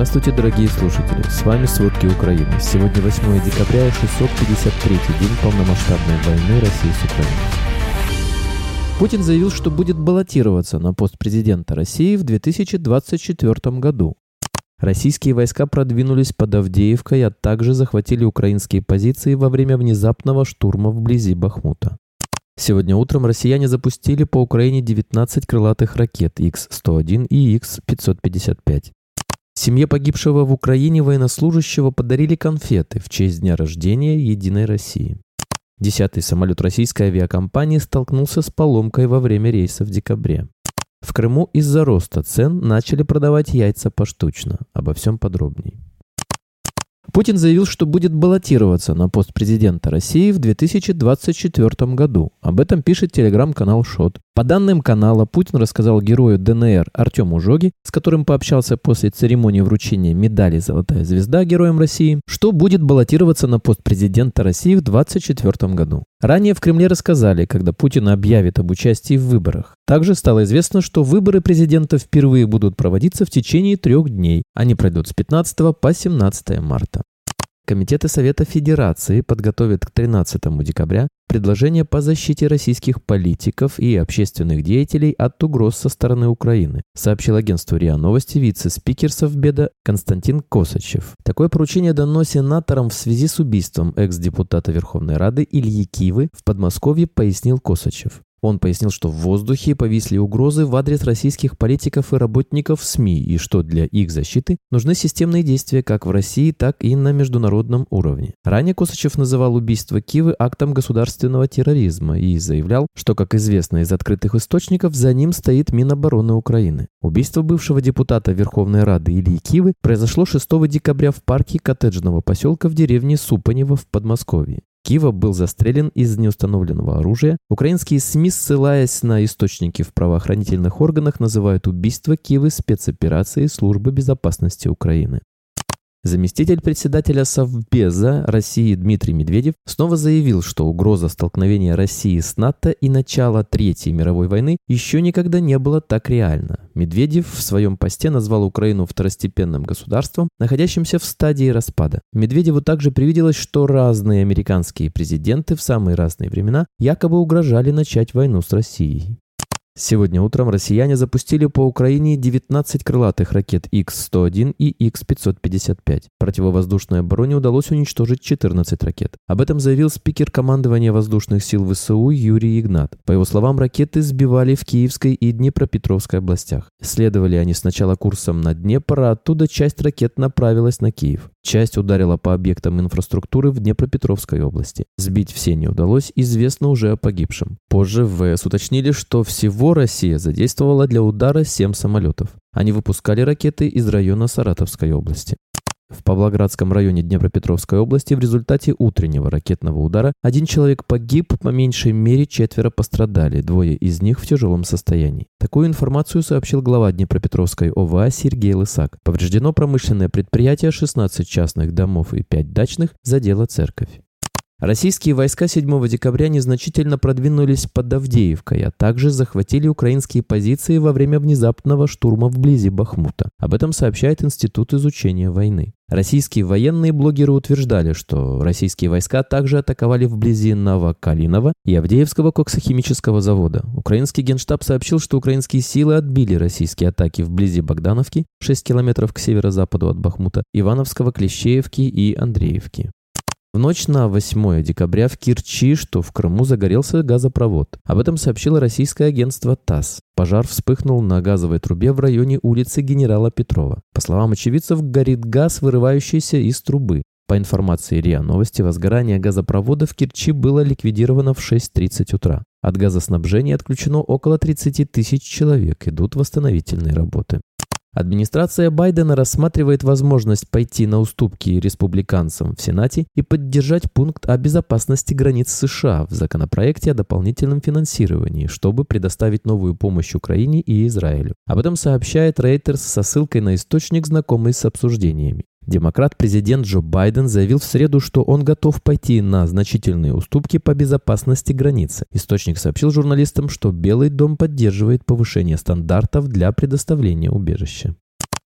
Здравствуйте, дорогие слушатели! С вами «Сводки Украины». Сегодня 8 декабря и 653 день полномасштабной войны России с Украиной. Путин заявил, что будет баллотироваться на пост президента России в 2024 году. Российские войска продвинулись под Авдеевкой, а также захватили украинские позиции во время внезапного штурма вблизи Бахмута. Сегодня утром россияне запустили по Украине 19 крылатых ракет Х-101 и Х-555. Семье погибшего в Украине военнослужащего подарили конфеты в честь дня рождения Единой России. Десятый самолет российской авиакомпании столкнулся с поломкой во время рейса в декабре. В Крыму из-за роста цен начали продавать яйца поштучно. Обо всем подробней. Путин заявил, что будет баллотироваться на пост президента России в 2024 году. Об этом пишет телеграм-канал ШОТ. По данным канала, Путин рассказал герою ДНР Артему Жоги, с которым пообщался после церемонии вручения медали «Золотая звезда» Героям России, что будет баллотироваться на пост президента России в 2024 году. Ранее в Кремле рассказали, когда Путин объявит об участии в выборах. Также стало известно, что выборы президента впервые будут проводиться в течение трех дней. Они пройдут с 15 по 17 марта. Комитеты Совета Федерации подготовят к 13 декабря предложение по защите российских политиков и общественных деятелей от угроз со стороны Украины, сообщил агентству РИА Новости вице-спикер Совбеда Константин Косачев. Такое поручение дано сенаторам в связи с убийством экс-депутата Верховной Рады Ильи Кивы в Подмосковье, пояснил Косачев. Он пояснил, что в воздухе повисли угрозы в адрес российских политиков и работников СМИ, и что для их защиты нужны системные действия как в России, так и на международном уровне. Ранее Косачев называл убийство Кивы актом государственного терроризма и заявлял, что, как известно из открытых источников, за ним стоит Минобороны Украины. Убийство бывшего депутата Верховной Рады Ильи Кивы произошло 6 декабря в парке коттеджного поселка в деревне Супанево в Подмосковье. Кива был застрелен из неустановленного оружия. Украинские СМИ, ссылаясь на источники в правоохранительных органах, называют убийство Кивы спецоперацией Службы безопасности Украины. Заместитель председателя Совбеза России Дмитрий Медведев снова заявил, что угроза столкновения России с НАТО и начала Третьей мировой войны еще никогда не было так реально. Медведев в своем посте назвал Украину второстепенным государством, находящимся в стадии распада. Медведеву также привиделось, что разные американские президенты в самые разные времена якобы угрожали начать войну с Россией. Сегодня утром россияне запустили по Украине 19 крылатых ракет Х-101 и Х-555. Противовоздушной обороне удалось уничтожить 14 ракет. Об этом заявил спикер командования воздушных сил ВСУ Юрий Игнат. По его словам, ракеты сбивали в Киевской и Днепропетровской областях. Следовали они сначала курсом на Днепр, а оттуда часть ракет направилась на Киев. Часть ударила по объектам инфраструктуры в Днепропетровской области. Сбить все не удалось, известно уже о погибшем. Позже в ВС уточнили, что всего Россия задействовала для удара 7 самолетов. Они выпускали ракеты из района Саратовской области. В Павлоградском районе Днепропетровской области в результате утреннего ракетного удара один человек погиб, по меньшей мере четверо пострадали, двое из них в тяжелом состоянии. Такую информацию сообщил глава Днепропетровской ОВА Сергей Лысак. Повреждено промышленное предприятие, 16 частных домов и 5 дачных, задела церковь. Российские войска 7 декабря незначительно продвинулись под Авдеевкой, а также захватили украинские позиции во время внезапного штурма вблизи Бахмута. Об этом сообщает Институт изучения войны. Российские военные блогеры утверждали, что российские войска также атаковали вблизи Новокалинова и Авдеевского коксохимического завода. Украинский генштаб сообщил, что украинские силы отбили российские атаки вблизи Богдановки, 6 километров к северо-западу от Бахмута, Ивановского, Клещеевки и Андреевки. В ночь на 8 декабря в Кирчи, что в Крыму, загорелся газопровод. Об этом сообщило российское агентство ТАСС. Пожар вспыхнул на газовой трубе в районе улицы генерала Петрова. По словам очевидцев, горит газ, вырывающийся из трубы. По информации РИА Новости, возгорание газопровода в Кирчи было ликвидировано в 6.30 утра. От газоснабжения отключено около 30 тысяч человек, идут восстановительные работы. Администрация Байдена рассматривает возможность пойти на уступки республиканцам в Сенате и поддержать пункт о безопасности границ США в законопроекте о дополнительном финансировании, чтобы предоставить новую помощь Украине и Израилю. Об этом сообщает Reuters со ссылкой на источник, знакомый с обсуждениями. Демократ-президент Джо Байден заявил в среду, что он готов пойти на значительные уступки по безопасности границы. Источник сообщил журналистам, что Белый дом поддерживает повышение стандартов для предоставления убежища.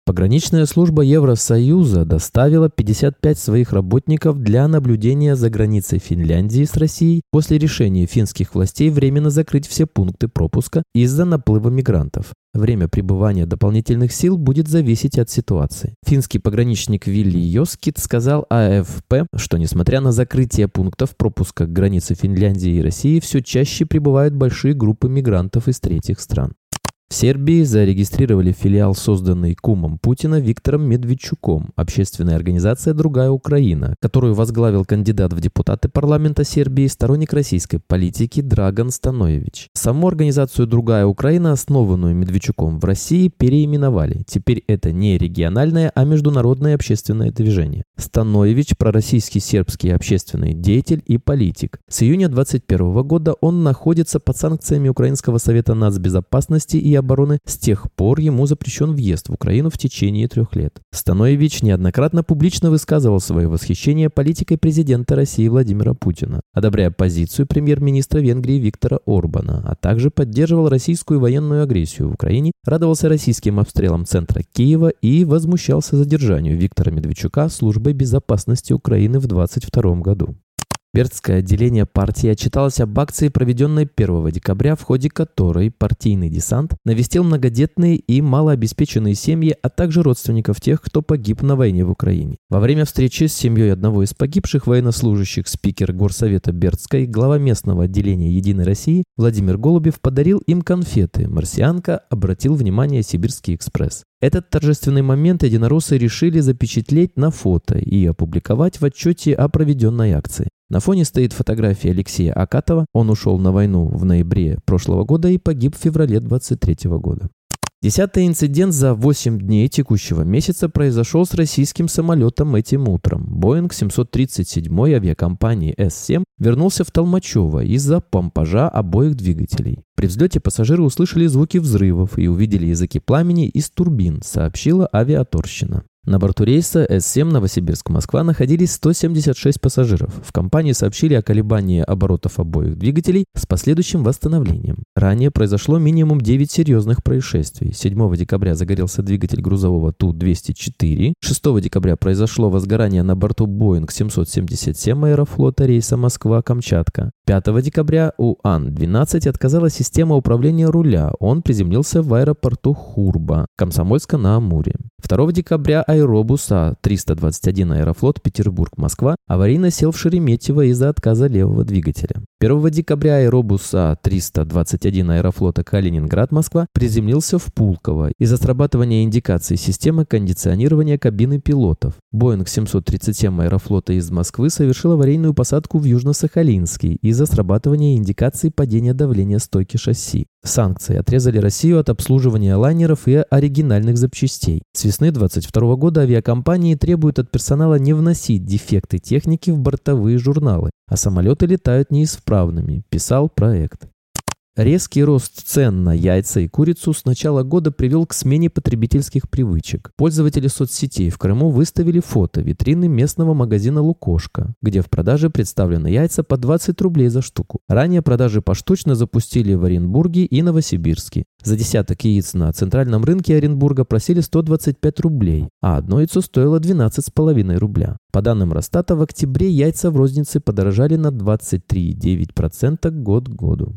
Пограничная служба Евросоюза доставила 55 своих работников для наблюдения за границей Финляндии с Россией после решения финских властей временно закрыть все пункты пропуска из-за наплыва мигрантов. Время пребывания дополнительных сил будет зависеть от ситуации. Финский пограничник Вилли Йоскит сказал АФП, что несмотря на закрытие пунктов пропуска к границе Финляндии и России, все чаще прибывают большие группы мигрантов из третьих стран. В Сербии зарегистрировали филиал, созданный кумом Путина Виктором Медведчуком, общественная организация «Другая Украина», которую возглавил кандидат в депутаты парламента Сербии, сторонник российской политики Драган Станович. Саму организацию «Другая Украина», основанную Медведчуком в России, переименовали. Теперь это не региональное, а международное общественное движение. Станович – пророссийский сербский общественный деятель и политик. С июня 2021 года он находится под санкциями Украинского совета нацбезопасности и обороны, с тех пор ему запрещен въезд в Украину в течение трех лет. Станович неоднократно публично высказывал свое восхищение политикой президента России Владимира Путина, одобряя позицию премьер-министра Венгрии Виктора Орбана, а также поддерживал российскую военную агрессию в Украине, радовался российским обстрелам центра Киева и возмущался задержанию Виктора Медведчука службой безопасности Украины в 2022 году. Бердское отделение партии отчиталось об акции, проведенной 1 декабря, в ходе которой партийный десант навестил многодетные и малообеспеченные семьи, а также родственников тех, кто погиб на войне в Украине. Во время встречи с семьей одного из погибших военнослужащих спикер Горсовета Бердской, глава местного отделения «Единой России» Владимир Голубев подарил им конфеты. Марсианка обратил внимание «Сибирский экспресс». Этот торжественный момент единороссы решили запечатлеть на фото и опубликовать в отчете о проведенной акции. На фоне стоит фотография Алексея Акатова. Он ушел на войну в ноябре прошлого года и погиб в феврале 23 года. Десятый инцидент за 8 дней текущего месяца произошел с российским самолетом этим утром. Боинг 737 авиакомпании С-7 вернулся в Толмачево из-за помпажа обоих двигателей. При взлете пассажиры услышали звуки взрывов и увидели языки пламени из турбин, сообщила авиаторщина. На борту рейса С-7 Новосибирск-Москва находились 176 пассажиров. В компании сообщили о колебании оборотов обоих двигателей с последующим восстановлением. Ранее произошло минимум 9 серьезных происшествий. 7 декабря загорелся двигатель грузового Ту-204. 6 декабря произошло возгорание на борту Боинг 777 аэрофлота рейса Москва-Камчатка. 5 декабря у Ан-12 отказала система управления руля. Он приземлился в аэропорту Хурба, Комсомольска на Амуре. 2 декабря аэробус А-321 Аэрофлот Петербург-Москва аварийно сел в Шереметьево из-за отказа левого двигателя. 1 декабря аэробус А-321 Аэрофлота Калининград-Москва приземлился в Пулково из-за срабатывания индикации системы кондиционирования кабины пилотов. Боинг 737 Аэрофлота из Москвы совершил аварийную посадку в Южно-Сахалинский из-за срабатывания индикации падения давления стойки шасси. Санкции отрезали Россию от обслуживания лайнеров и оригинальных запчастей. С весны 2022 года авиакомпании требуют от персонала не вносить дефекты техники в бортовые журналы, а самолеты летают неисправными, писал проект. Резкий рост цен на яйца и курицу с начала года привел к смене потребительских привычек. Пользователи соцсетей в Крыму выставили фото витрины местного магазина «Лукошка», где в продаже представлены яйца по 20 рублей за штуку. Ранее продажи поштучно запустили в Оренбурге и Новосибирске. За десяток яиц на центральном рынке Оренбурга просили 125 рублей, а одно яйцо стоило 12,5 рубля. По данным Росстата, в октябре яйца в рознице подорожали на 23,9% год к году.